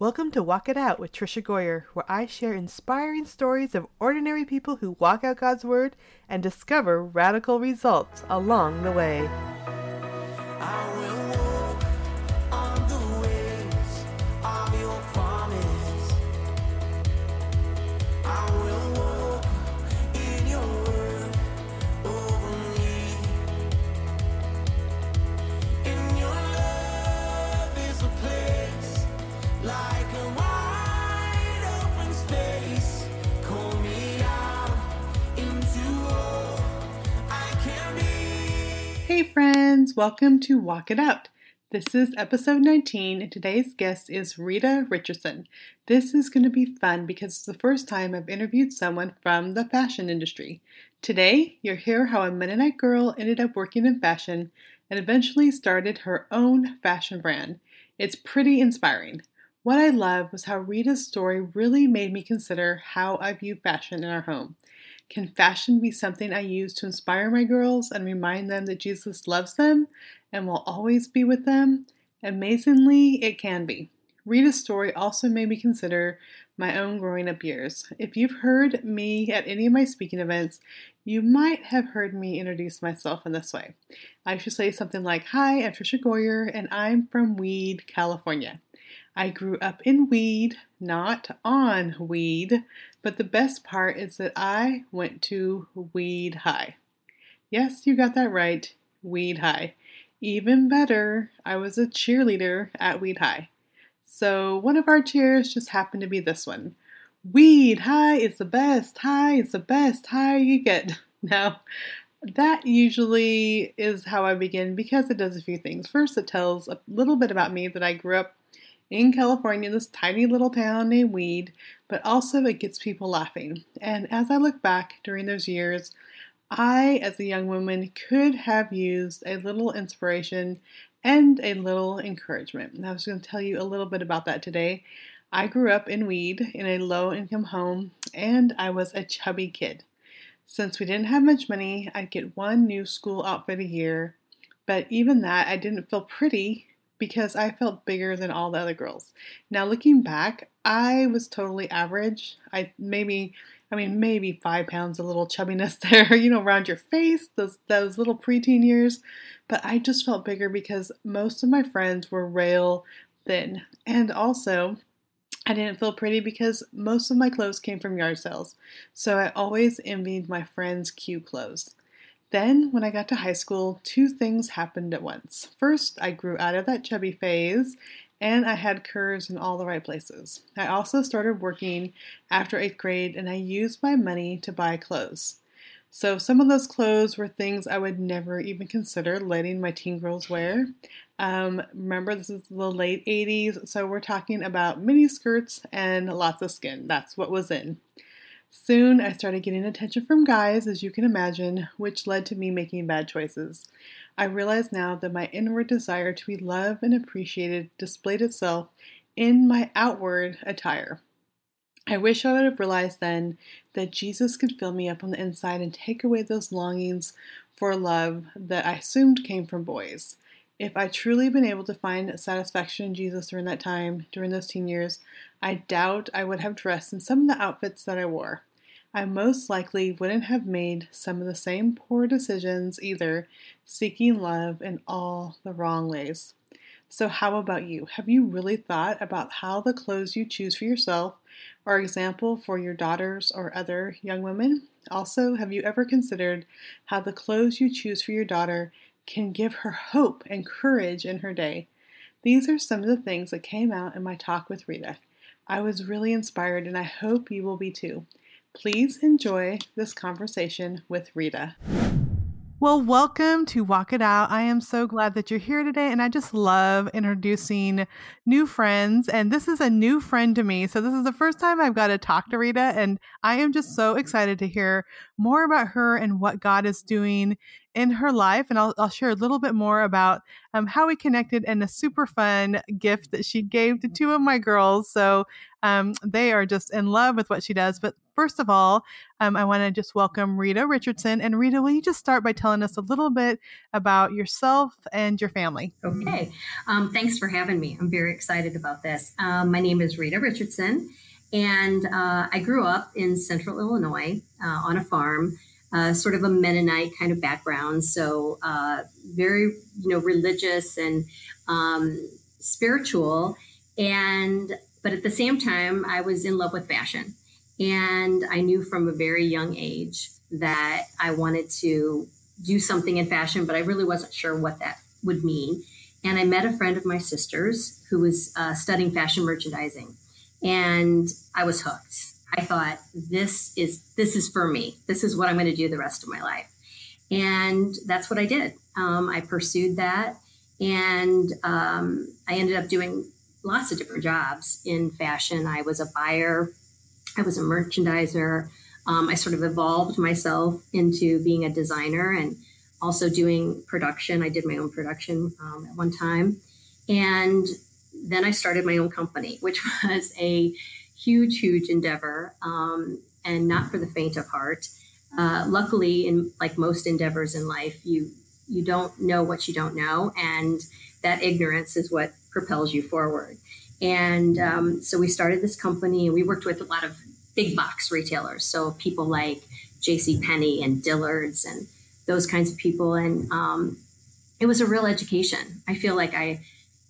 Welcome to Walk It Out with Tricia Goyer, where I share inspiring stories of ordinary people who walk out God's Word and discover radical results along the way. Hey, friends, welcome to Walk It Out. This is episode 19, and today's guest is Rita Richardson. This is going to be fun because it's the first time I've interviewed someone from the fashion industry. Today, you'll hear how a Mennonite girl ended up working in fashion and eventually started her own fashion brand. It's pretty inspiring. What I love was how Rita's story really made me consider how I view fashion in our home. Can fashion be something I use to inspire my girls and remind them that Jesus loves them and will always be with them? Amazingly, it can be. Rita's story also made me consider my own growing up years. If you've heard me at any of my speaking events, you might have heard me introduce myself in this way. I should say something like, Hi, I'm Tricia Goyer, and I'm from Weed, California. I grew up in weed, not on weed, but the best part is that I went to Weed High. Yes, you got that right, Weed High. Even better, I was a cheerleader at Weed High. So one of our cheers just happened to be this one. Weed High is the best, high is the best, high you get. Now, that usually is how I begin because it does a few things. First, it tells a little bit about me that I grew up in California, this tiny little town named Weed, but also it gets people laughing. And as I look back during those years, I, as a young woman, could have used a little inspiration and a little encouragement. And I was going to tell you a little bit about that today. I grew up in Weed in a low income home, and I was a chubby kid. Since we didn't have much money, I'd get one new school outfit a year, but even that, I didn't feel pretty because I felt bigger than all the other girls. Now looking back, I was totally average. I maybe I mean maybe five pounds of little chubbiness there, you know, around your face, those those little preteen years. But I just felt bigger because most of my friends were rail thin. And also I didn't feel pretty because most of my clothes came from yard sales. So I always envied my friends' cute clothes. Then, when I got to high school, two things happened at once. First, I grew out of that chubby phase and I had curves in all the right places. I also started working after eighth grade and I used my money to buy clothes. So, some of those clothes were things I would never even consider letting my teen girls wear. Um, remember, this is the late 80s, so we're talking about mini skirts and lots of skin. That's what was in. Soon, I started getting attention from guys, as you can imagine, which led to me making bad choices. I realize now that my inward desire to be loved and appreciated displayed itself in my outward attire. I wish I would have realized then that Jesus could fill me up on the inside and take away those longings for love that I assumed came from boys. If I truly been able to find satisfaction in Jesus during that time, during those teen years, I doubt I would have dressed in some of the outfits that I wore. I most likely wouldn't have made some of the same poor decisions either, seeking love in all the wrong ways. So, how about you? Have you really thought about how the clothes you choose for yourself are example for your daughters or other young women? Also, have you ever considered how the clothes you choose for your daughter can give her hope and courage in her day? These are some of the things that came out in my talk with Rita. I was really inspired and I hope you will be too. Please enjoy this conversation with Rita. Well, welcome to Walk It Out. I am so glad that you're here today, and I just love introducing new friends. And this is a new friend to me. So, this is the first time I've got to talk to Rita, and I am just so excited to hear more about her and what God is doing in her life. And I'll, I'll share a little bit more about um, how we connected and a super fun gift that she gave to two of my girls. So, um, they are just in love with what she does. But first of all, um, I want to just welcome Rita Richardson. And Rita, will you just start by telling us a little bit about yourself and your family? Okay. Um, thanks for having me. I'm very excited about this. Um, my name is Rita Richardson, and uh, I grew up in central Illinois uh, on a farm. Uh, sort of a Mennonite kind of background, so uh, very you know religious and um, spiritual, and but at the same time, I was in love with fashion. And I knew from a very young age that I wanted to do something in fashion, but I really wasn't sure what that would mean. And I met a friend of my sister's who was uh, studying fashion merchandising, and I was hooked. I thought this is this is for me. This is what I'm going to do the rest of my life, and that's what I did. Um, I pursued that, and um, I ended up doing lots of different jobs in fashion. I was a buyer, I was a merchandiser. Um, I sort of evolved myself into being a designer and also doing production. I did my own production um, at one time. And then I started my own company, which was a huge, huge endeavor um, and not for the faint of heart. Uh, luckily, in like most endeavors in life, you you don't know what you don't know, and that ignorance is what propels you forward. And um, so we started this company, and we worked with a lot of big box retailers, so people like J.C. Penney and Dillard's and those kinds of people. And um, it was a real education. I feel like I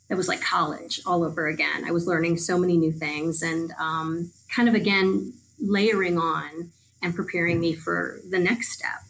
it was like college all over again. I was learning so many new things, and um, kind of again layering on and preparing me for the next step.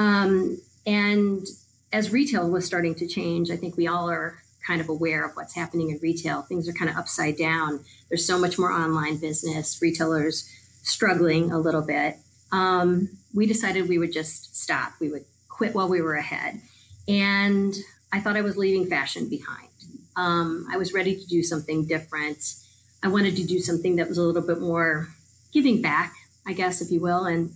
Um, and as retail was starting to change, I think we all are kind of aware of what's happening in retail. Things are kind of upside down. There's so much more online business, retailers struggling a little bit. Um, we decided we would just stop. We would quit while we were ahead. And I thought I was leaving fashion behind. Um, I was ready to do something different. I wanted to do something that was a little bit more giving back, I guess, if you will. And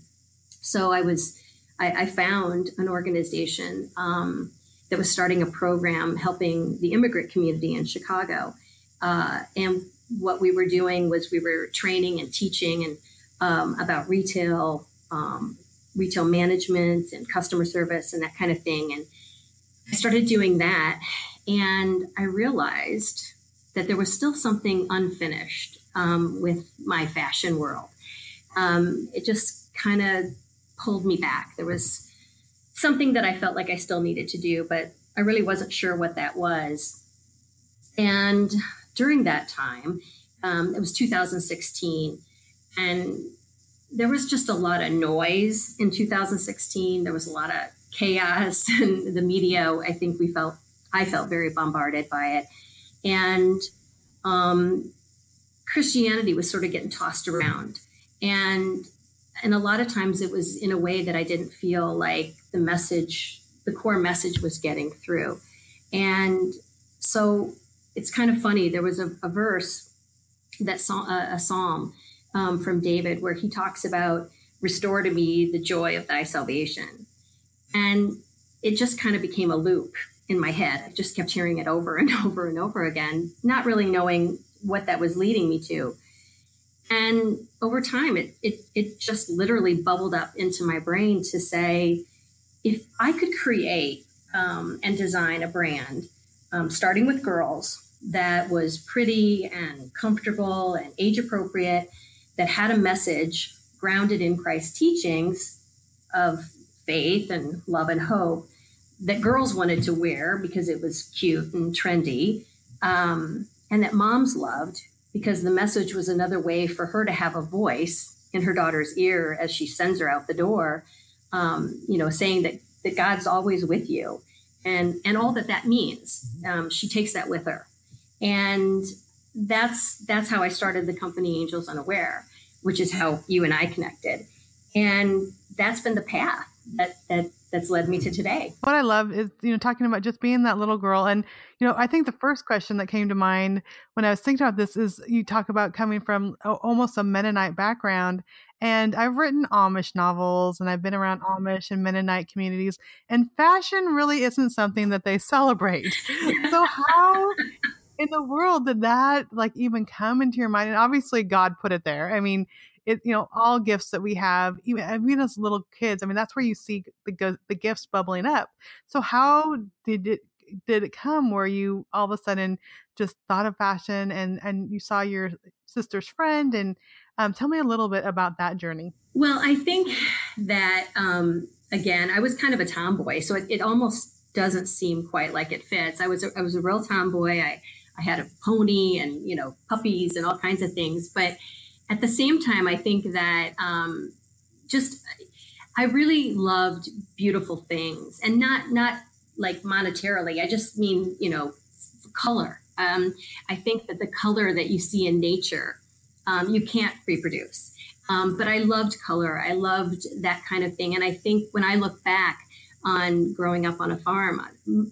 so I was, I, I found an organization um, that was starting a program helping the immigrant community in Chicago. Uh, and what we were doing was we were training and teaching and um, about retail, um, retail management and customer service and that kind of thing. And I started doing that, and I realized that there was still something unfinished um, with my fashion world. Um, it just kind of pulled me back. There was something that I felt like I still needed to do, but I really wasn't sure what that was. And during that time, um, it was 2016, and there was just a lot of noise in 2016. There was a lot of chaos, and the media. I think we felt I felt very bombarded by it, and um, Christianity was sort of getting tossed around, and and a lot of times it was in a way that I didn't feel like the message, the core message was getting through. And so it's kind of funny. There was a, a verse that a, a psalm um, from David where he talks about restore to me the joy of thy salvation. And it just kind of became a loop in my head. I just kept hearing it over and over and over again, not really knowing what that was leading me to. And over time, it, it, it just literally bubbled up into my brain to say, if I could create um, and design a brand, um, starting with girls, that was pretty and comfortable and age appropriate, that had a message grounded in Christ's teachings of faith and love and hope that girls wanted to wear because it was cute and trendy, um, and that moms loved because the message was another way for her to have a voice in her daughter's ear as she sends her out the door, um, you know, saying that, that God's always with you and, and all that that means. Um, she takes that with her. And that's, that's how I started the company Angels Unaware, which is how you and I connected. And that's been the path that, that that's led me to today. What I love is, you know, talking about just being that little girl. And, you know, I think the first question that came to mind when I was thinking about this is you talk about coming from almost a Mennonite background. And I've written Amish novels and I've been around Amish and Mennonite communities, and fashion really isn't something that they celebrate. so, how in the world did that like even come into your mind? And obviously God put it there. I mean, it you know all gifts that we have, even even as little kids. I mean, that's where you see the the gifts bubbling up. So how did it did it come where you all of a sudden just thought of fashion and and you saw your sister's friend and um, tell me a little bit about that journey. Well, I think that um, again, I was kind of a tomboy, so it, it almost doesn't seem quite like it fits. I was a, I was a real tomboy. I I had a pony and you know puppies and all kinds of things, but at the same time, I think that um, just I really loved beautiful things and not not like monetarily. I just mean you know color. Um, I think that the color that you see in nature, um, you can't reproduce. Um, but I loved color. I loved that kind of thing. And I think when I look back on growing up on a farm,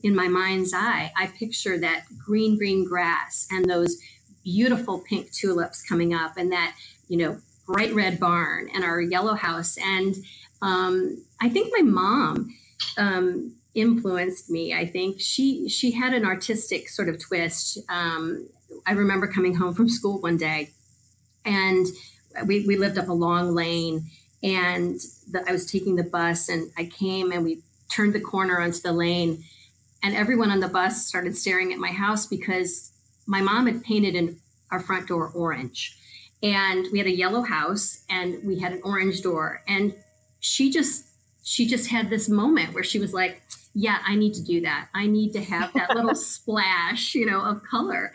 in my mind's eye, I picture that green, green grass and those beautiful pink tulips coming up and that, you know, bright red barn and our yellow house. And um, I think my mom um, influenced me. I think she she had an artistic sort of twist. Um, I remember coming home from school one day and we, we lived up a long lane and the, I was taking the bus and I came and we turned the corner onto the lane and everyone on the bus started staring at my house because my mom had painted in our front door orange and we had a yellow house and we had an orange door and she just she just had this moment where she was like yeah, I need to do that. I need to have that little splash, you know, of color.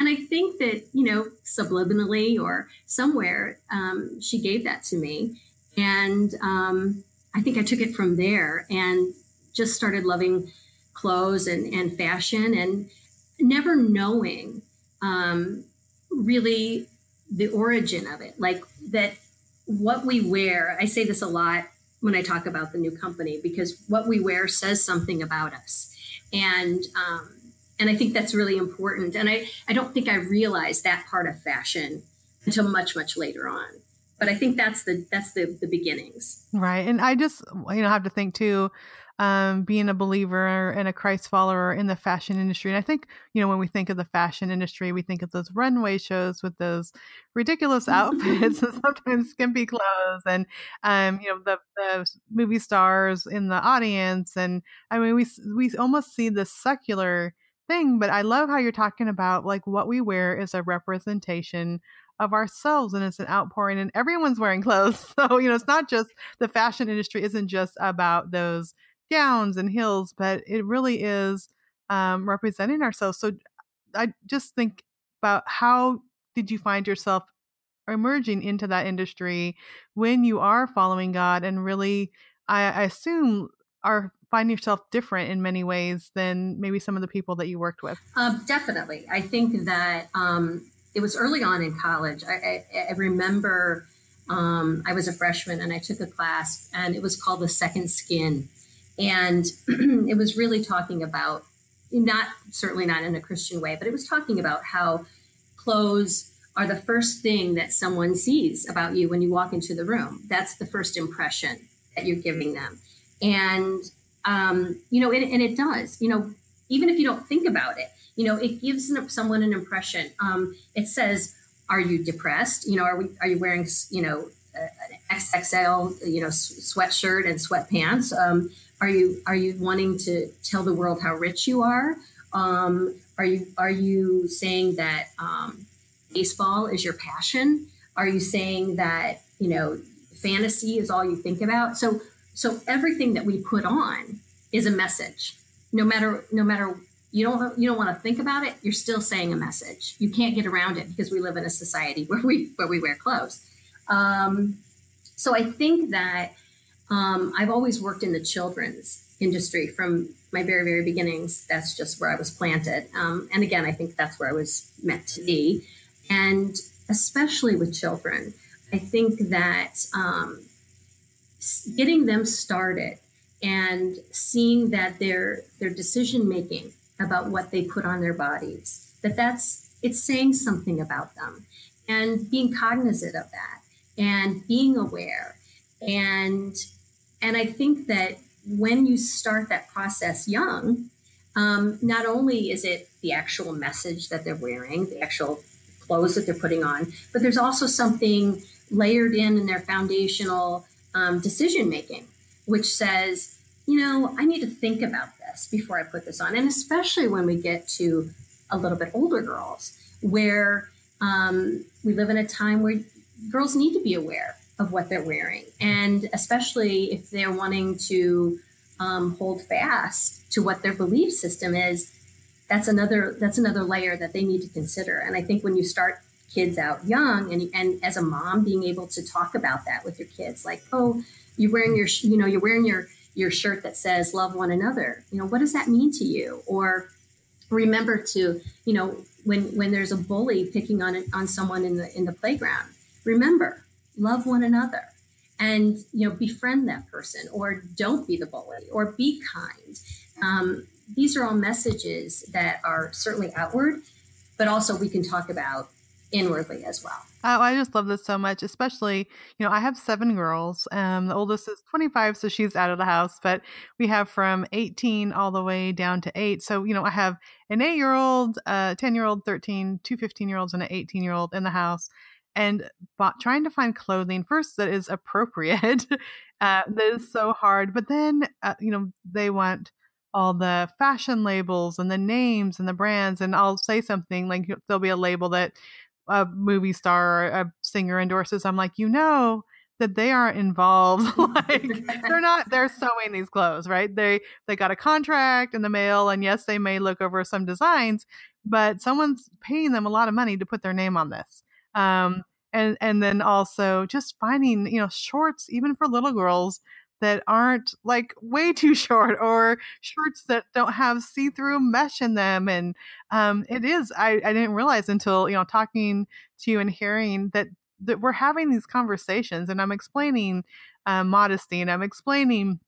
And I think that, you know, subliminally or somewhere, um, she gave that to me. And um, I think I took it from there and just started loving clothes and, and fashion and never knowing um, really the origin of it. Like that, what we wear, I say this a lot when I talk about the new company because what we wear says something about us. And um, and I think that's really important. And I, I don't think I realized that part of fashion until much, much later on. But I think that's the that's the the beginnings. Right. And I just you know have to think too, um, being a believer and a Christ follower in the fashion industry. And I think, you know, when we think of the fashion industry, we think of those runway shows with those ridiculous outfits and sometimes skimpy clothes and, um, you know, the, the movie stars in the audience. And I mean, we, we almost see this secular thing, but I love how you're talking about like what we wear is a representation of ourselves and it's an outpouring and everyone's wearing clothes so you know it's not just the fashion industry isn't just about those gowns and heels, but it really is um, representing ourselves. So I just think about how did you find yourself emerging into that industry when you are following God and really, I, I assume, are finding yourself different in many ways than maybe some of the people that you worked with? Uh, definitely. I think that um, it was early on in college. I, I, I remember um, I was a freshman and I took a class, and it was called The Second Skin. And it was really talking about, not certainly not in a Christian way, but it was talking about how clothes are the first thing that someone sees about you when you walk into the room. That's the first impression that you're giving them. And, um, you know, it, and it does, you know, even if you don't think about it, you know, it gives someone an impression. Um, it says, are you depressed? You know, are we, are you wearing, you know, an XXL, you know, sweatshirt and sweatpants? Um, are you are you wanting to tell the world how rich you are? Um, are you are you saying that um, baseball is your passion? Are you saying that you know fantasy is all you think about? So so everything that we put on is a message. No matter no matter you don't you don't want to think about it, you're still saying a message. You can't get around it because we live in a society where we where we wear clothes. Um, so I think that um, I've always worked in the children's industry from my very, very beginnings. That's just where I was planted. Um, and again, I think that's where I was meant to be. And especially with children, I think that um, getting them started and seeing that their their decision making about what they put on their bodies that that's it's saying something about them. And being cognizant of that and being aware and and I think that when you start that process young, um, not only is it the actual message that they're wearing, the actual clothes that they're putting on, but there's also something layered in in their foundational um, decision making, which says, you know, I need to think about this before I put this on. And especially when we get to a little bit older girls, where um, we live in a time where girls need to be aware of what they're wearing. And especially if they're wanting to um, hold fast to what their belief system is, that's another that's another layer that they need to consider. And I think when you start kids out young and, and as a mom being able to talk about that with your kids like oh you're wearing your you know you're wearing your your shirt that says love one another. You know what does that mean to you? Or remember to you know when when there's a bully picking on on someone in the in the playground remember love one another and you know befriend that person or don't be the bully or be kind. Um, these are all messages that are certainly outward but also we can talk about inwardly as well. Oh, I just love this so much, especially, you know, I have seven girls. Um, the oldest is 25, so she's out of the house, but we have from 18 all the way down to eight. So, you know, I have an eight year old, a 10 year old, 13, two 15 year olds, and an 18 year old in the house. And but trying to find clothing first that is appropriate, uh, that is so hard. But then, uh, you know, they want all the fashion labels and the names and the brands. And I'll say something like there'll be a label that a movie star or a singer endorses, I'm like, you know that they aren't involved. like they're not they're sewing these clothes, right? They they got a contract in the mail and yes, they may look over some designs, but someone's paying them a lot of money to put their name on this. Um and and then also just finding, you know, shorts even for little girls that aren't like way too short or shorts that don't have see-through mesh in them and um, it is I, I didn't realize until you know talking to you and hearing that that we're having these conversations and i'm explaining uh, modesty and i'm explaining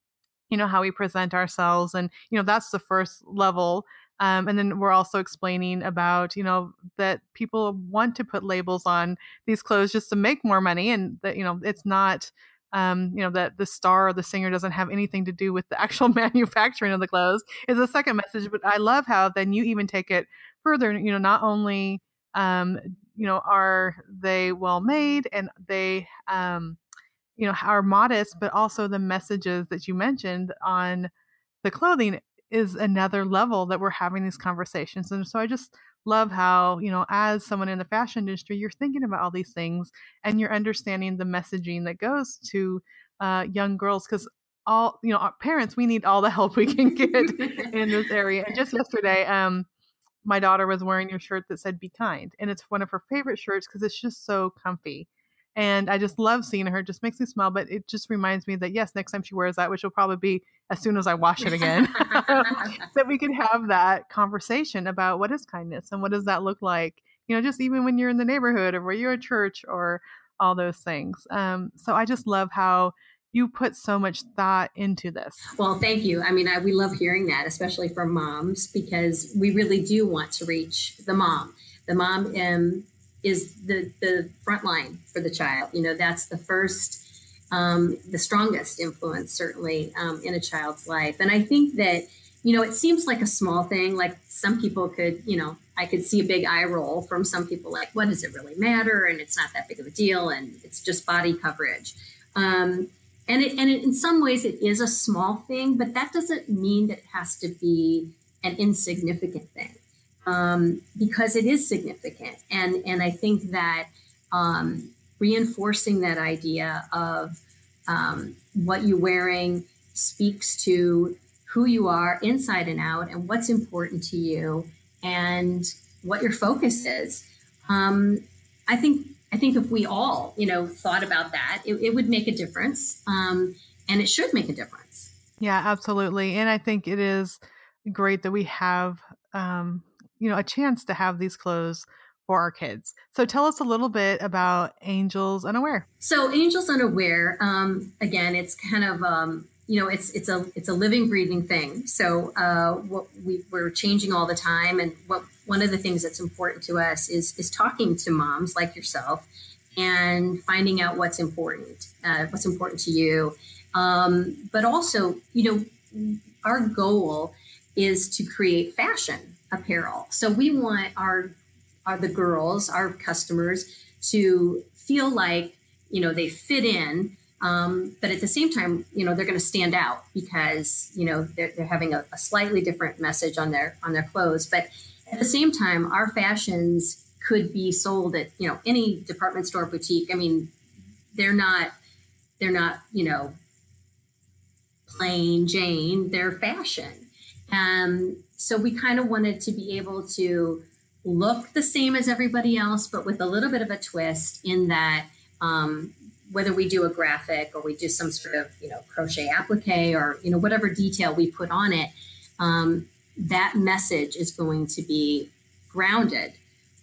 you know how we present ourselves and you know that's the first level um, and then we're also explaining about you know that people want to put labels on these clothes just to make more money and that you know it's not um, you know, that the star or the singer doesn't have anything to do with the actual manufacturing of the clothes is a second message. But I love how then you even take it further. You know, not only, um, you know, are they well made and they, um, you know, are modest, but also the messages that you mentioned on the clothing is another level that we're having these conversations. And so I just love how, you know, as someone in the fashion industry, you're thinking about all these things and you're understanding the messaging that goes to uh, young girls because all, you know, our parents, we need all the help we can get in this area. And just yesterday, um, my daughter was wearing your shirt that said be kind and it's one of her favorite shirts because it's just so comfy and I just love seeing her. It just makes me smile. But it just reminds me that yes, next time she wears that, which will probably be as soon as I wash it again, that we could have that conversation about what is kindness and what does that look like. You know, just even when you're in the neighborhood or where you're at church or all those things. Um, so I just love how you put so much thought into this. Well, thank you. I mean, I, we love hearing that, especially from moms, because we really do want to reach the mom. The mom um, is the the front line for the child. You know, that's the first, um, the strongest influence certainly um, in a child's life. And I think that you know it seems like a small thing. Like some people could, you know, I could see a big eye roll from some people. Like, what does it really matter? And it's not that big of a deal, and it's just body coverage. Um, and it, and it, in some ways it is a small thing, but that doesn't mean that it has to be an insignificant thing um, because it is significant. And, and I think that um, reinforcing that idea of um, what you're wearing speaks to who you are inside and out and what's important to you and what your focus is. Um, I think I think if we all, you know, thought about that, it, it would make a difference, um, and it should make a difference. Yeah, absolutely. And I think it is great that we have um, you know a chance to have these clothes for our kids. So tell us a little bit about Angels Unaware. So Angels Unaware, um, again, it's kind of um, you know it's it's a it's a living breathing thing. So uh, what we we're changing all the time, and what one of the things that's important to us is is talking to moms like yourself and finding out what's important, uh, what's important to you, um, but also you know our goal is to create fashion apparel. So we want our are the girls, our customers, to feel like you know they fit in, um, but at the same time, you know they're going to stand out because you know they're, they're having a, a slightly different message on their on their clothes. But at the same time, our fashions could be sold at you know any department store boutique. I mean, they're not they're not you know plain Jane. They're fashion. Um, so we kind of wanted to be able to look the same as everybody else, but with a little bit of a twist in that um, whether we do a graphic or we do some sort of you know crochet applique or you know whatever detail we put on it, um, that message is going to be grounded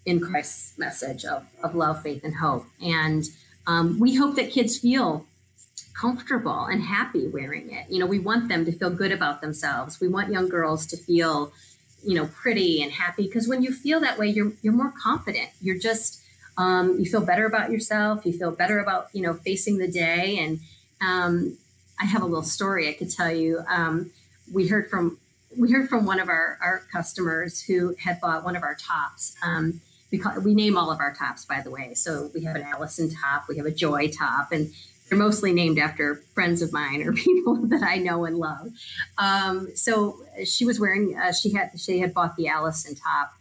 in Christ's message of, of love, faith, and hope. And um, we hope that kids feel comfortable and happy wearing it. You know, we want them to feel good about themselves. We want young girls to feel, you know, pretty and happy because when you feel that way, you're you're more confident. You're just um, you feel better about yourself. You feel better about you know facing the day. And um, I have a little story I could tell you. Um, we heard from we heard from one of our, our customers who had bought one of our tops. Um, we, call, we name all of our tops, by the way. So we have an Allison top, we have a Joy top, and they're mostly named after friends of mine or people that I know and love. Um, so she was wearing, uh, she had she had bought the Allison top,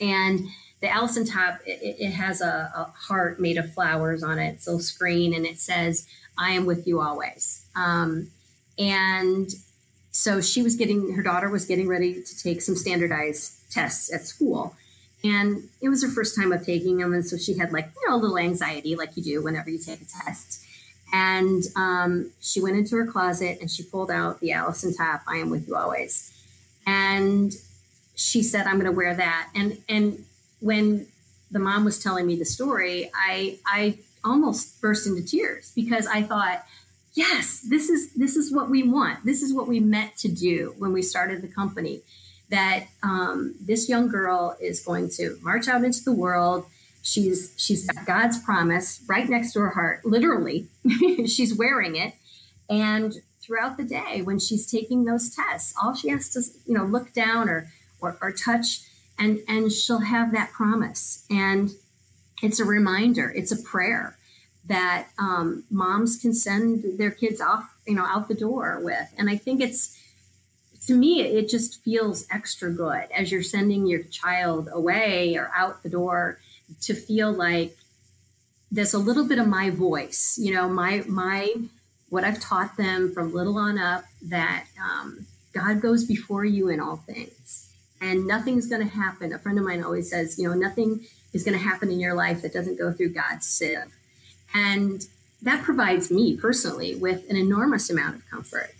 and the Allison top it, it has a, a, heart made of flowers on it, so screen, and it says, "I am with you always." Um, and so she was getting her daughter was getting ready to take some standardized tests at school. And it was her first time of taking them. And so she had like you know a little anxiety like you do whenever you take a test and um, she went into her closet and she pulled out the allison top i am with you always and she said i'm going to wear that and and when the mom was telling me the story i i almost burst into tears because i thought yes, this is this is what we want. This is what we meant to do when we started the company. That um, this young girl is going to march out into the world. She's she's got God's promise right next to her heart, literally. she's wearing it, and throughout the day when she's taking those tests, all she has to you know look down or or, or touch, and and she'll have that promise. And it's a reminder. It's a prayer that um, moms can send their kids off, you know, out the door with. And I think it's, to me, it just feels extra good as you're sending your child away or out the door to feel like there's a little bit of my voice, you know, my, my, what I've taught them from little on up that um, God goes before you in all things and nothing's going to happen. A friend of mine always says, you know, nothing is going to happen in your life that doesn't go through God's sieve. And that provides me personally with an enormous amount of comfort.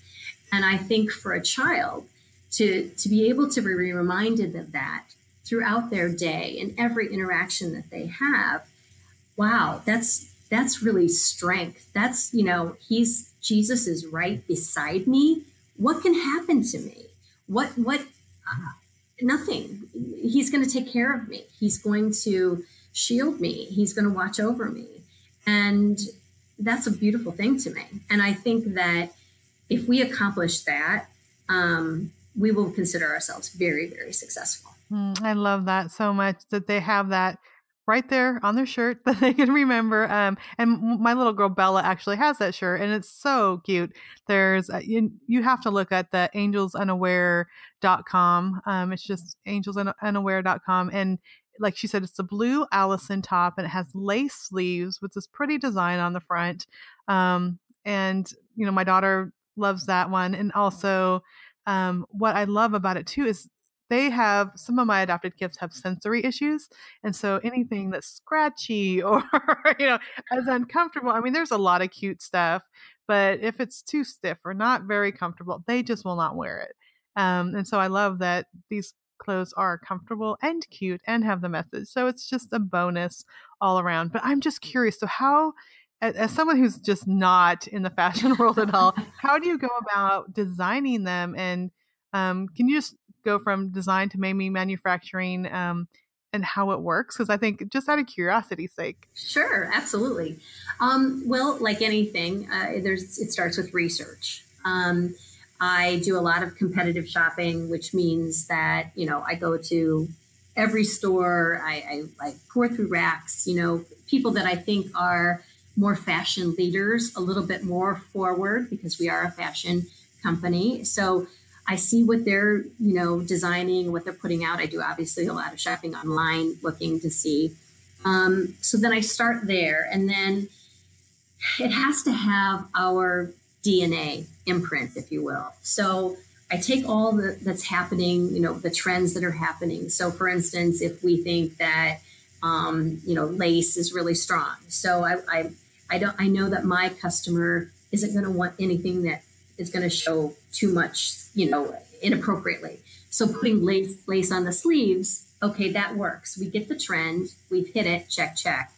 And I think for a child to, to be able to be reminded of that throughout their day and every interaction that they have, wow, that's that's really strength. That's, you know, he's Jesus is right beside me. What can happen to me? What what uh, nothing. He's going to take care of me. He's going to shield me. He's going to watch over me. And that's a beautiful thing to me. And I think that if we accomplish that, um, we will consider ourselves very, very successful. Mm, I love that so much that they have that right there on their shirt that they can remember. Um, and my little girl Bella actually has that shirt, and it's so cute. There's uh, you, you have to look at the angelsunaware.com. Um, it's just angelsunaware.com, and like she said, it's a blue Allison top and it has lace sleeves with this pretty design on the front. Um, and you know, my daughter loves that one. And also, um, what I love about it too is they have some of my adopted kids have sensory issues and so anything that's scratchy or you know as uncomfortable i mean there's a lot of cute stuff but if it's too stiff or not very comfortable they just will not wear it um, and so i love that these clothes are comfortable and cute and have the message. So it's just a bonus all around. But I'm just curious. So how as someone who's just not in the fashion world at all, how do you go about designing them? And um, can you just go from design to maybe manufacturing um, and how it works? Because I think just out of curiosity's sake. Sure, absolutely. Um, well, like anything, uh, there's it starts with research. Um, I do a lot of competitive shopping, which means that, you know, I go to every store, I, I, I pour through racks, you know, people that I think are more fashion leaders, a little bit more forward because we are a fashion company. So I see what they're, you know, designing, what they're putting out. I do obviously a lot of shopping online, looking to see. Um, so then I start there, and then it has to have our DNA imprint, if you will. So I take all the, that's happening, you know, the trends that are happening. So, for instance, if we think that, um, you know, lace is really strong, so I, I, I don't, I know that my customer isn't going to want anything that is going to show too much, you know, inappropriately. So, putting lace, lace on the sleeves, okay, that works. We get the trend, we've hit it, check, check.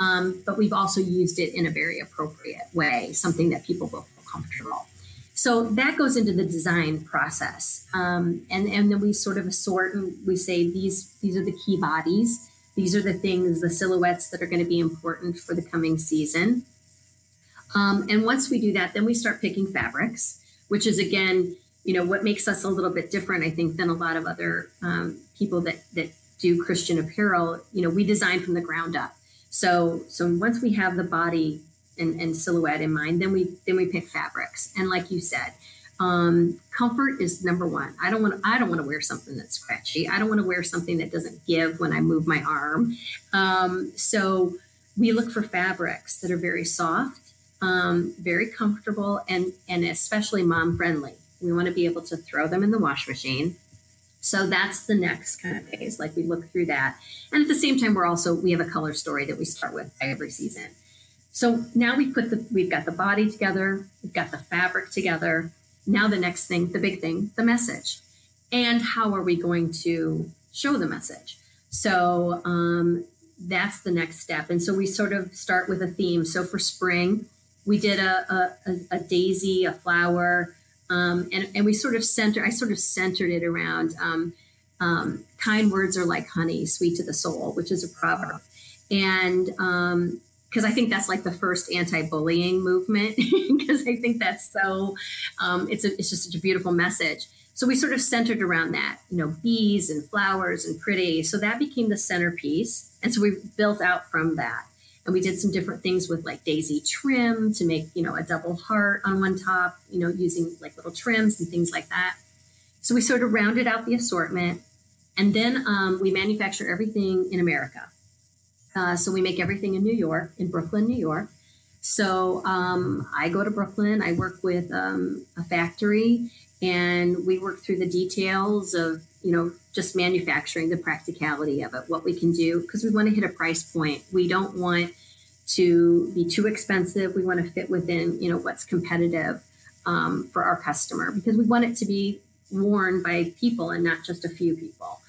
Um, but we've also used it in a very appropriate way, something that people will feel comfortable. So that goes into the design process, um, and and then we sort of assort and we say these these are the key bodies, these are the things, the silhouettes that are going to be important for the coming season. Um, and once we do that, then we start picking fabrics, which is again, you know, what makes us a little bit different, I think, than a lot of other um, people that that do Christian apparel. You know, we design from the ground up. So so once we have the body and, and silhouette in mind, then we then we pick fabrics. And like you said, um, comfort is number one. I don't want I don't want to wear something that's scratchy. I don't want to wear something that doesn't give when I move my arm. Um, so we look for fabrics that are very soft, um, very comfortable, and and especially mom friendly. We want to be able to throw them in the wash machine. So that's the next kind of phase. Like we look through that, and at the same time, we're also we have a color story that we start with every season. So now we put the we've got the body together, we've got the fabric together. Now the next thing, the big thing, the message, and how are we going to show the message? So um, that's the next step. And so we sort of start with a theme. So for spring, we did a, a, a daisy, a flower, um, and, and we sort of center. I sort of centered it around um, um, kind words are like honey, sweet to the soul, which is a proverb. And um, because I think that's like the first anti-bullying movement because I think that's so um, it's a, it's just such a beautiful message. So we sort of centered around that, you know, bees and flowers and pretty. So that became the centerpiece, and so we built out from that. And we did some different things with like daisy trim to make you know a double heart on one top, you know, using like little trims and things like that. So we sort of rounded out the assortment, and then um, we manufacture everything in America. Uh, so we make everything in New York, in Brooklyn, New York. So um, I go to Brooklyn. I work with um, a factory, and we work through the details of you know just manufacturing, the practicality of it, what we can do, because we want to hit a price point. We don't want to be too expensive. We want to fit within you know what's competitive um, for our customer because we want it to be worn by people and not just a few people.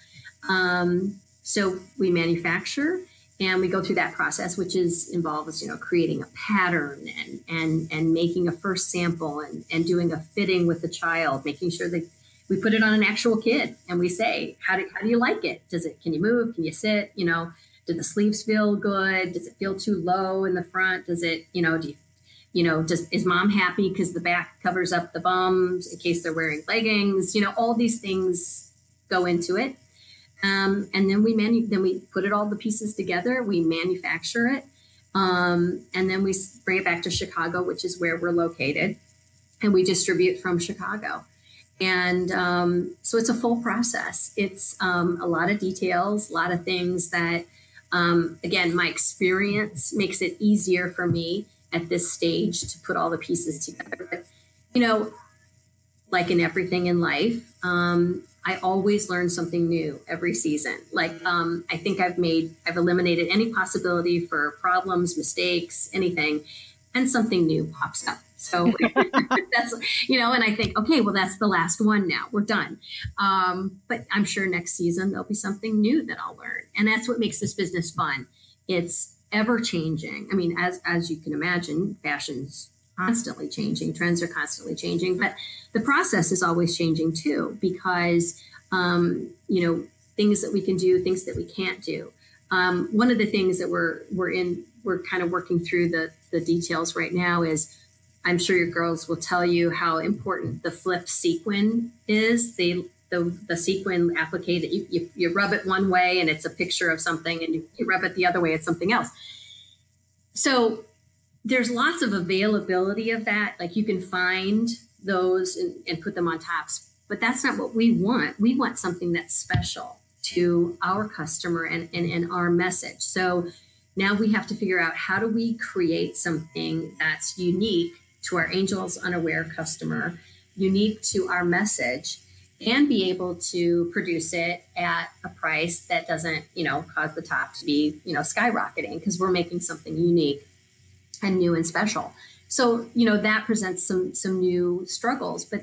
Um, so we manufacture and we go through that process which is involves you know creating a pattern and and and making a first sample and and doing a fitting with the child making sure that we put it on an actual kid and we say how do, how do you like it? Does it can you move? Can you sit? You know do the sleeves feel good? Does it feel too low in the front? Does it you know do you you know does is mom happy because the back covers up the bums in case they're wearing leggings? You know all these things go into it um, and then we manu- then we put it all the pieces together. We manufacture it, um, and then we bring it back to Chicago, which is where we're located, and we distribute from Chicago. And um, so it's a full process. It's um, a lot of details, a lot of things that, um, again, my experience makes it easier for me at this stage to put all the pieces together. But, you know, like in everything in life, um, I always learn something new every season. Like um, I think I've made, I've eliminated any possibility for problems, mistakes, anything, and something new pops up. So that's you know, and I think, okay, well, that's the last one now. We're done. Um, but I'm sure next season there'll be something new that I'll learn, and that's what makes this business fun. It's ever changing. I mean, as as you can imagine, fashion's constantly changing, trends are constantly changing, but the process is always changing too because um, you know things that we can do, things that we can't do. Um, one of the things that we're we're in we're kind of working through the the details right now is I'm sure your girls will tell you how important the flip sequin is. They the, the sequin applique you, you, you rub it one way and it's a picture of something and you, you rub it the other way it's something else so there's lots of availability of that. Like you can find those and, and put them on tops but that's not what we want. We want something that's special to our customer and, and, and our message. So now we have to figure out how do we create something that's unique to our angels unaware customer unique to our message and be able to produce it at a price that doesn't, you know, cause the top to be, you know, skyrocketing because we're making something unique and new and special. So, you know, that presents some some new struggles, but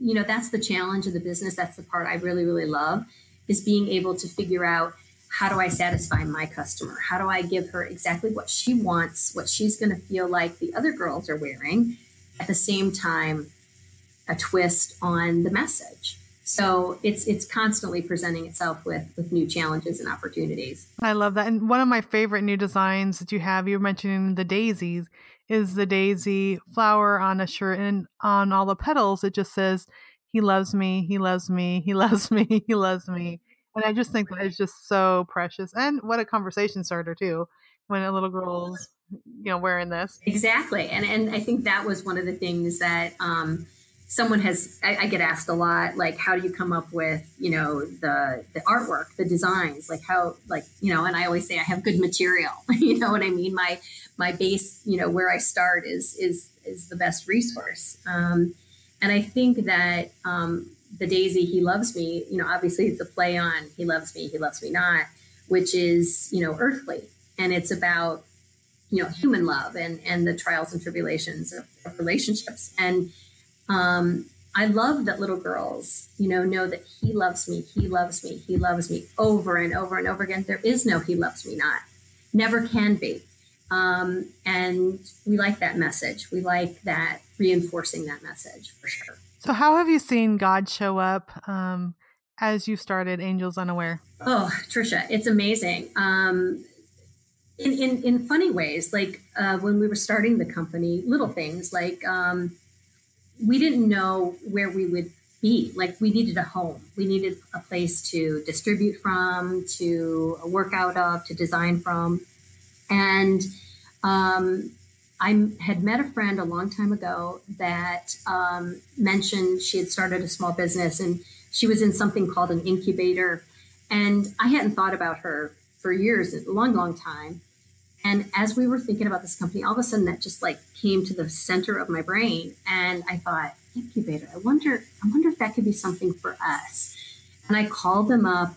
you know, that's the challenge of the business. That's the part I really really love is being able to figure out how do I satisfy my customer? How do I give her exactly what she wants, what she's going to feel like the other girls are wearing at the same time a twist on the message. So it's it's constantly presenting itself with with new challenges and opportunities. I love that. And one of my favorite new designs that you have, you were mentioning the daisies, is the daisy flower on a shirt and on all the petals it just says he loves me, he loves me, he loves me, he loves me. And I just think that is just so precious. And what a conversation starter too, when a little girl's you know wearing this. Exactly. And and I think that was one of the things that um someone has I, I, get asked a lot like how do you come up with you know the the artwork the designs? Like how like you know and i always say i have good material you know what i mean? My my base you know where i start is is is the best resource. Um, and i think that um, the daisy he loves me you know obviously it's a play on he loves me he loves me not which is you know earthly. And it's about you know human love and and the trials and tribulations of, of relationships. And um, I love that little girls, you know, know that he loves me, he loves me, he loves me over and over and over again. There is no he loves me not, never can be. Um, and we like that message. We like that reinforcing that message for sure. So, how have you seen God show up um, as you started Angels Unaware? Oh, Tricia, it's amazing. Um, in, in, in funny ways, like uh, when we were starting the company, little things like, um, we didn't know where we would be. Like we needed a home, we needed a place to distribute from, to work out of, to design from. And um, I had met a friend a long time ago that um, mentioned she had started a small business and she was in something called an incubator. And I hadn't thought about her for years, a long, long time. And as we were thinking about this company, all of a sudden that just like came to the center of my brain. And I thought, incubator, I wonder, I wonder if that could be something for us. And I called them up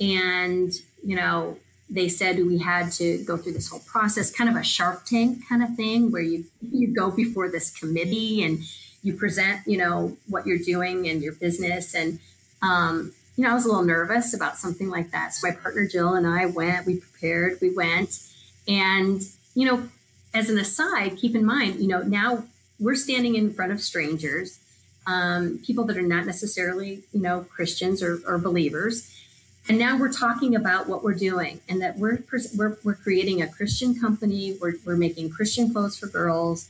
and, you know, they said we had to go through this whole process, kind of a shark tank kind of thing where you you go before this committee and you present, you know, what you're doing and your business. And um, you know, I was a little nervous about something like that. So my partner Jill and I went, we prepared, we went and, you know, as an aside, keep in mind, you know, now we're standing in front of strangers, um, people that are not necessarily, you know, Christians or, or believers. And now we're talking about what we're doing and that we're, we're, we're creating a Christian company. We're, we're making Christian clothes for girls.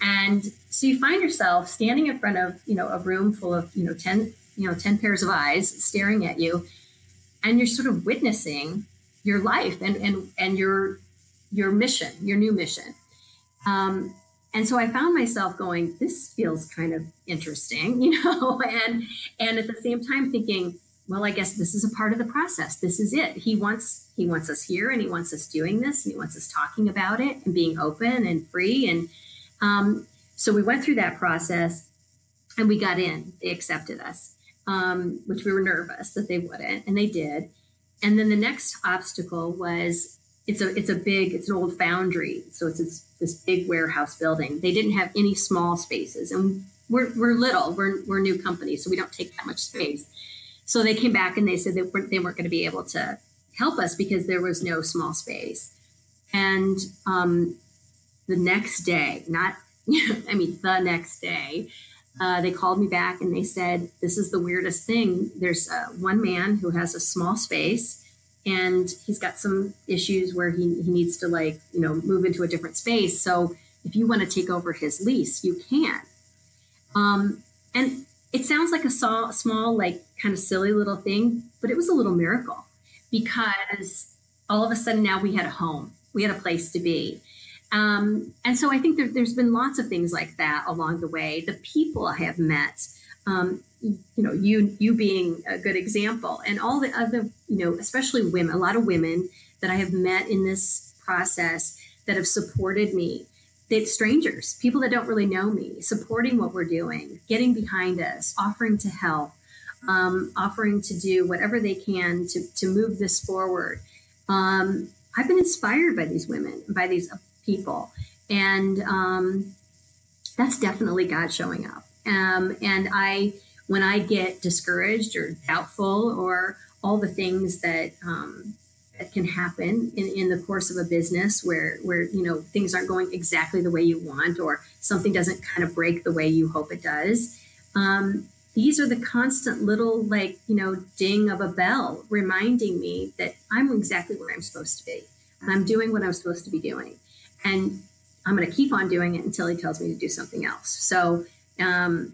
And so you find yourself standing in front of, you know, a room full of, you know, 10, you know, 10 pairs of eyes staring at you. And you're sort of witnessing your life and, and, and your your mission, your new mission. Um, and so I found myself going, this feels kind of interesting, you know, and and at the same time thinking, well, I guess this is a part of the process. This is it. He wants he wants us here, and he wants us doing this, and he wants us talking about it and being open and free. And um, so we went through that process, and we got in. They accepted us, um, which we were nervous that they wouldn't, and they did. And then the next obstacle was it's a it's a big it's an old foundry so it's this, this big warehouse building. They didn't have any small spaces and we're, we're little we're, we're a new company so we don't take that much space. So they came back and they said that they weren't going to be able to help us because there was no small space. And um, the next day not i mean the next day uh, they called me back and they said this is the weirdest thing. There's uh, one man who has a small space and he's got some issues where he, he needs to like you know move into a different space so if you want to take over his lease, you can. Um, and it sounds like a small, like kind of silly little thing, but it was a little miracle because all of a sudden now we had a home, we had a place to be. Um, and so I think there, has been lots of things like that along the way. The people I have met, um, you know, you you being a good example, and all the other, you know, especially women, a lot of women that I have met in this process that have supported me. That strangers, people that don't really know me, supporting what we're doing, getting behind us, offering to help, um, offering to do whatever they can to, to move this forward. Um, I've been inspired by these women, by these people. And um, that's definitely God showing up. Um, and I, when I get discouraged or doubtful or all the things that um, that can happen in, in the course of a business where where you know things aren't going exactly the way you want or something doesn't kind of break the way you hope it does um, these are the constant little like you know ding of a bell reminding me that i'm exactly where i'm supposed to be i'm doing what i'm supposed to be doing and I'm going to keep on doing it until he tells me to do something else. So um,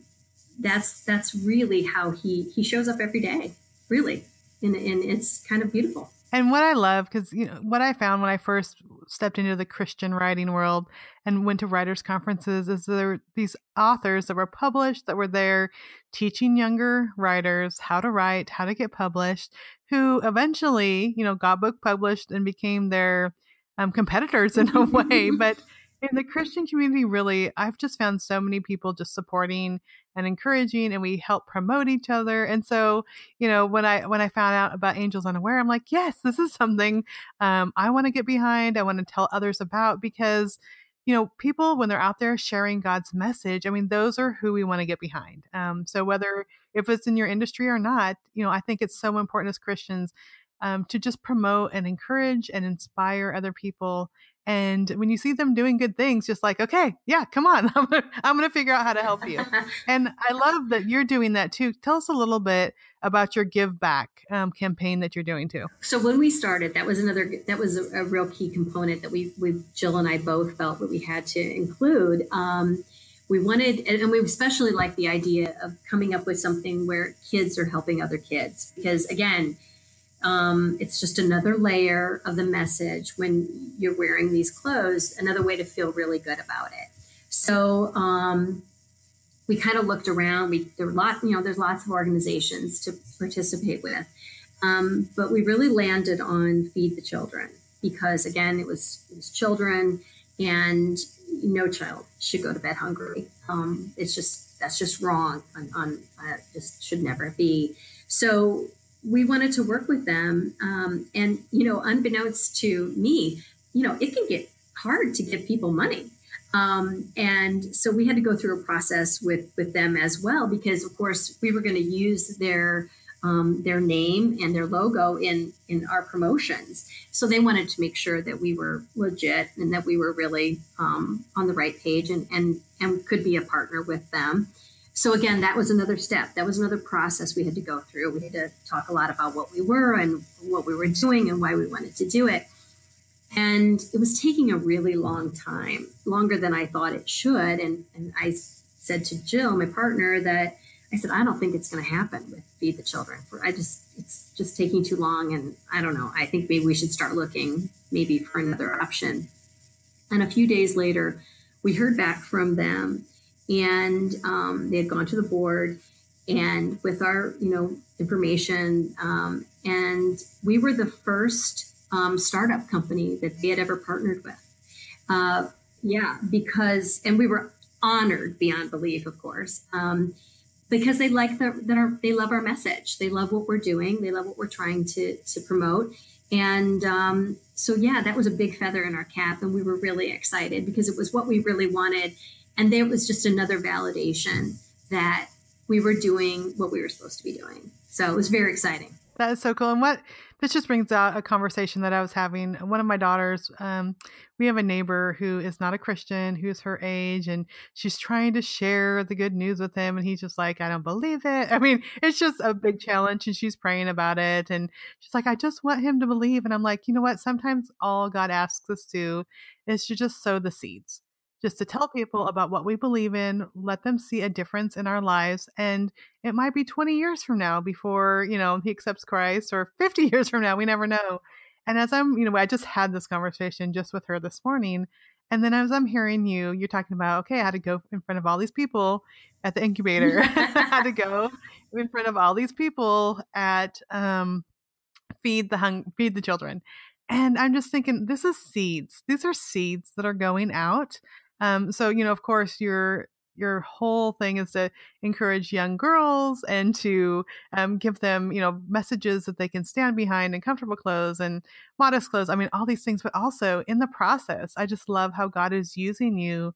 that's that's really how he he shows up every day, really, and and it's kind of beautiful. And what I love, because you know what I found when I first stepped into the Christian writing world and went to writers' conferences, is there were these authors that were published that were there teaching younger writers how to write, how to get published, who eventually, you know, got book published and became their um, competitors in a way. but in the Christian community, really, I've just found so many people just supporting and encouraging, and we help promote each other. And so, you know, when I when I found out about Angels Unaware, I'm like, yes, this is something um, I want to get behind. I want to tell others about because you know, people when they're out there sharing God's message, I mean, those are who we want to get behind. Um, so whether if it's in your industry or not, you know, I think it's so important as Christians um, to just promote and encourage and inspire other people. And when you see them doing good things, just like, okay, yeah, come on, I'm gonna, I'm gonna figure out how to help you. and I love that you're doing that too. Tell us a little bit about your Give Back um, campaign that you're doing too. So when we started, that was another that was a, a, real key component that we, we Jill and I both felt that we had to include. Um, we wanted, and we especially like the idea of coming up with something where kids are helping other kids because again um, it's just another layer of the message when you're wearing these clothes, another way to feel really good about it. So um, we kind of looked around. We there were lot, you know, there's lots of organizations to participate with, um, but we really landed on Feed the Children because again, it was it was children, and no child should go to bed hungry. Um, it's just that's just wrong. On, on uh, just should never be. So we wanted to work with them. Um, and, you know, unbeknownst to me, you know, it can get hard to give people money. Um, and so we had to go through a process with with them as well because, of course, we were going to use their um, their name and their logo in in our promotions. So they wanted to make sure that we were legit and that we were really um, on the right page and and and could be a partner with them. So again, that was another step. That was another process we had to go through. We had to talk a lot about what we were and what we were doing and why we wanted to do it. And it was taking a really long time, longer than I thought it should. And, and I said to Jill, my partner, that I said, I don't think it's going to happen with Feed the Children. For I just, it's just taking too long. And I don't know. I think maybe we should start looking maybe for another option. And a few days later, we heard back from them and um, they had gone to the board and with our you know information um, and we were the first um, startup company that they had ever partnered with. Uh, yeah because and we were honored beyond belief of course um, because they like the, that they love our message. They love what we're doing. They love what we're trying to to promote. And um, so yeah that was a big feather in our cap and we were really excited because it was what we really wanted and there was just another validation that we were doing what we were supposed to be doing. So it was very exciting. That is so cool. And what this just brings out a conversation that I was having. One of my daughters, um, we have a neighbor who is not a Christian, who's her age, and she's trying to share the good news with him. And he's just like, I don't believe it. I mean, it's just a big challenge. And she's praying about it. And she's like, I just want him to believe. And I'm like, you know what? Sometimes all God asks us to is to just sow the seeds just to tell people about what we believe in, let them see a difference in our lives. And it might be 20 years from now before, you know, he accepts Christ or 50 years from now. We never know. And as I'm, you know, I just had this conversation just with her this morning. And then as I'm hearing you, you're talking about, okay, I had to go in front of all these people at the incubator. I had to go in front of all these people at um, feed the hung feed the children. And I'm just thinking, this is seeds. These are seeds that are going out. Um, so you know, of course, your your whole thing is to encourage young girls and to um, give them, you know, messages that they can stand behind and comfortable clothes and modest clothes. I mean, all these things, but also in the process, I just love how God is using you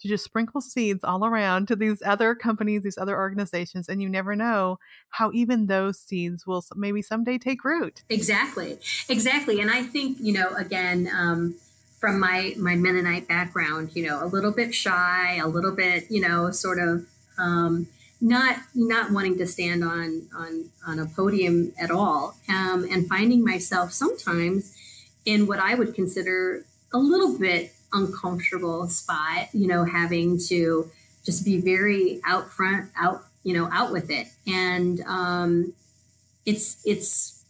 to just sprinkle seeds all around to these other companies, these other organizations, and you never know how even those seeds will maybe someday take root. Exactly, exactly. And I think you know, again, um, from my my Mennonite background, you know, a little bit shy, a little bit, you know, sort of. Um, not not wanting to stand on on on a podium at all um, and finding myself sometimes in what i would consider a little bit uncomfortable spot, you know, having to just be very out front, out, you know, out with it. And um, it's, it's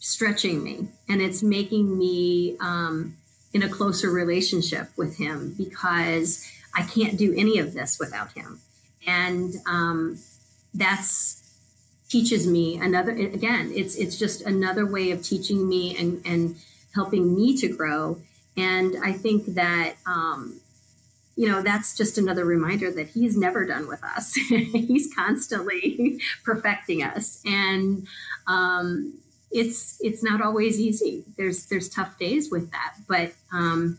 stretching me and it's making me um, in a closer relationship with him because I can't do any of this without him. And um, that's teaches me another again it's it's just another way of teaching me and and helping me to grow and I think that, um, you know, that's just another reminder that he's never done with us. he's constantly perfecting us. And, um, it's it's not always easy. There's there's tough days with that, but um,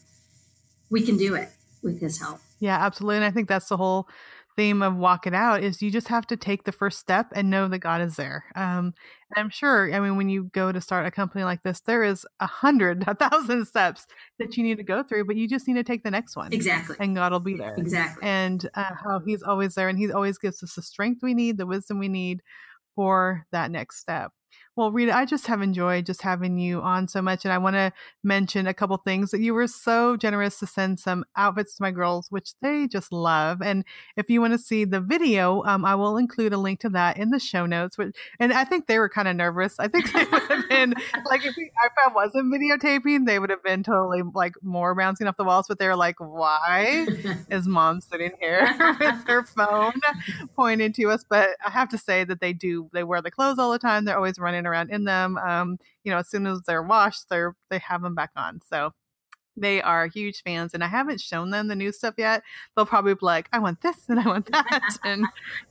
we can do it with his help. Yeah, absolutely. And I think that's the whole theme of walk it out is you just have to take the first step and know that God is there. Um, and I'm sure, I mean, when you go to start a company like this, there is a hundred, a thousand steps that you need to go through, but you just need to take the next one. Exactly. And God will be there. Exactly. And uh, how He's always there and He always gives us the strength we need, the wisdom we need for that next step. Well, Rita, I just have enjoyed just having you on so much. And I want to mention a couple things that you were so generous to send some outfits to my girls, which they just love. And if you want to see the video, um, I will include a link to that in the show notes. Which, and I think they were kind of nervous. I think they would have been like, if, we, if I wasn't videotaping, they would have been totally like more bouncing off the walls. But they're like, why is mom sitting here with her phone pointing to us? But I have to say that they do, they wear the clothes all the time. They're always running around in them. Um, you know, as soon as they're washed, they're they have them back on. So they are huge fans, and I haven't shown them the new stuff yet. They'll probably be like, "I want this and I want that," and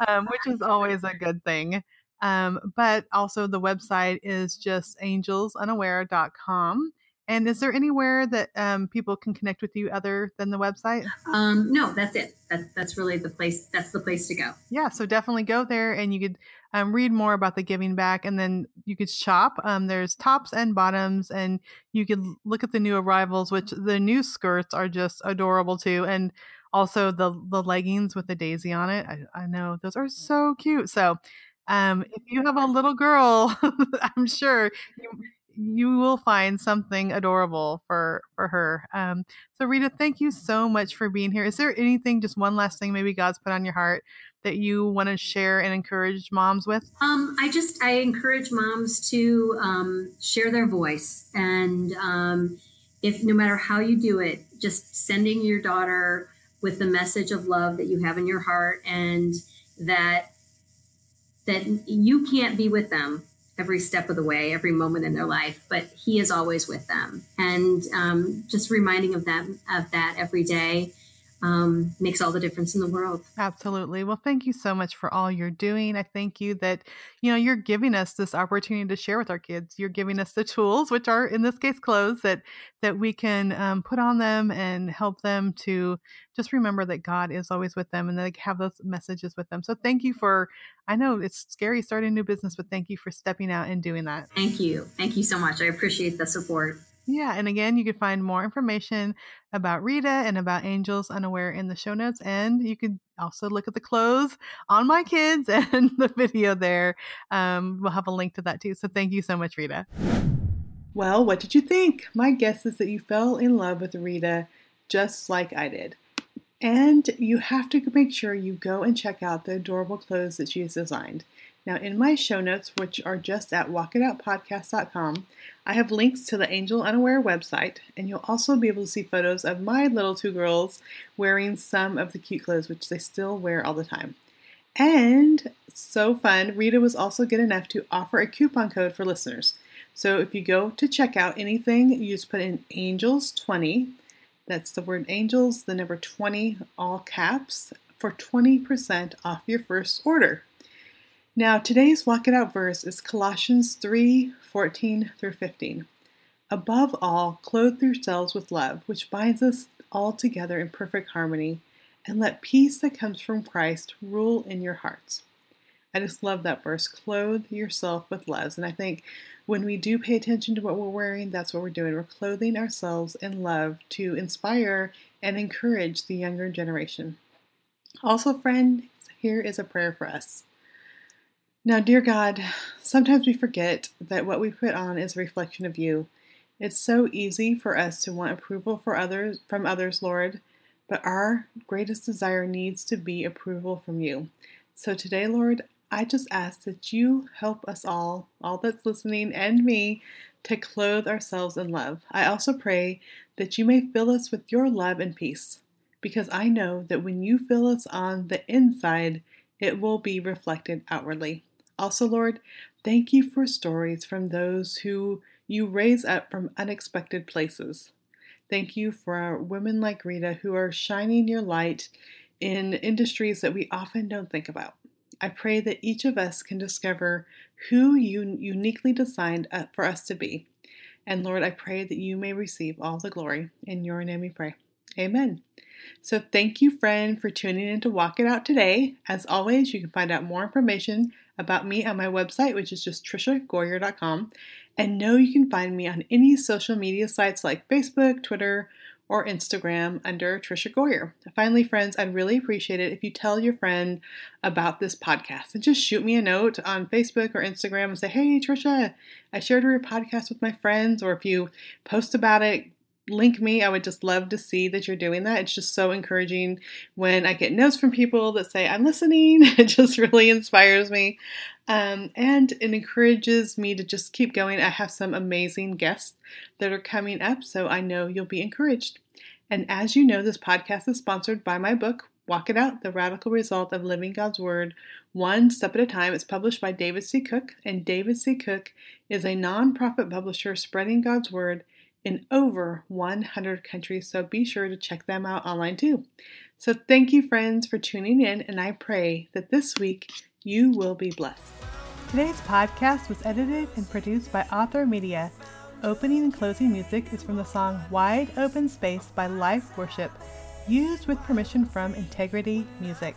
um, which is always a good thing. Um, but also, the website is just angelsunaware.com. And is there anywhere that um, people can connect with you other than the website? Um, no, that's it. That's that's really the place. That's the place to go. Yeah, so definitely go there, and you could um, read more about the giving back, and then you could shop. Um, there's tops and bottoms, and you could look at the new arrivals, which the new skirts are just adorable too, and also the the leggings with the daisy on it. I, I know those are so cute. So. Um, if you have a little girl, I'm sure you, you will find something adorable for for her. Um, so Rita, thank you so much for being here. Is there anything, just one last thing, maybe God's put on your heart that you want to share and encourage moms with? Um, I just I encourage moms to um, share their voice, and um, if no matter how you do it, just sending your daughter with the message of love that you have in your heart, and that that you can't be with them every step of the way, every moment in their life, but He is always with them, and um, just reminding of them of that every day um, makes all the difference in the world. Absolutely. Well, thank you so much for all you're doing. I thank you that, you know, you're giving us this opportunity to share with our kids. You're giving us the tools, which are in this case clothes that that we can um, put on them and help them to just remember that God is always with them and they have those messages with them. So thank you for. I know it's scary starting a new business, but thank you for stepping out and doing that. Thank you. Thank you so much. I appreciate the support. Yeah, and again, you can find more information about Rita and about Angels Unaware in the show notes, and you can also look at the clothes on my kids and the video there. Um, we'll have a link to that too. So thank you so much, Rita. Well, what did you think? My guess is that you fell in love with Rita just like I did. And you have to make sure you go and check out the adorable clothes that she has designed. Now, in my show notes, which are just at walkitoutpodcast.com, I have links to the Angel Unaware website, and you'll also be able to see photos of my little two girls wearing some of the cute clothes, which they still wear all the time. And so fun, Rita was also good enough to offer a coupon code for listeners. So if you go to check out anything, you just put in Angels20. That's the word angels, the number 20, all caps, for 20% off your first order. Now, today's Walk It Out verse is Colossians 3 14 through 15. Above all, clothe yourselves with love, which binds us all together in perfect harmony, and let peace that comes from Christ rule in your hearts. I just love that verse. Clothe yourself with love. And I think when we do pay attention to what we're wearing, that's what we're doing. We're clothing ourselves in love to inspire and encourage the younger generation. Also, friend, here is a prayer for us. Now, dear God, sometimes we forget that what we put on is a reflection of you. It's so easy for us to want approval for others from others, Lord, but our greatest desire needs to be approval from you. So today, Lord, I just ask that you help us all, all that's listening and me, to clothe ourselves in love. I also pray that you may fill us with your love and peace, because I know that when you fill us on the inside, it will be reflected outwardly. Also, Lord, thank you for stories from those who you raise up from unexpected places. Thank you for women like Rita who are shining your light in industries that we often don't think about. I pray that each of us can discover who you uniquely designed for us to be. And Lord, I pray that you may receive all the glory. In your name we pray. Amen. So thank you, friend, for tuning in to Walk It Out today. As always, you can find out more information about me on my website, which is just triciagoyer.com. And know you can find me on any social media sites like Facebook, Twitter, or Instagram under Tricia Goyer. Finally, friends, I'd really appreciate it if you tell your friend about this podcast and just shoot me a note on Facebook or Instagram and say, Hey, Tricia, I shared your podcast with my friends, or if you post about it, link me. I would just love to see that you're doing that. It's just so encouraging when I get notes from people that say, I'm listening. It just really inspires me. Um, and it encourages me to just keep going. I have some amazing guests that are coming up, so I know you'll be encouraged. And as you know, this podcast is sponsored by my book, Walk It Out The Radical Result of Living God's Word, One Step at a Time. It's published by David C. Cook, and David C. Cook is a nonprofit publisher spreading God's Word in over 100 countries, so be sure to check them out online too. So, thank you, friends, for tuning in, and I pray that this week you will be blessed. Today's podcast was edited and produced by Author Media. Opening and closing music is from the song Wide Open Space by Life Worship, used with permission from Integrity Music.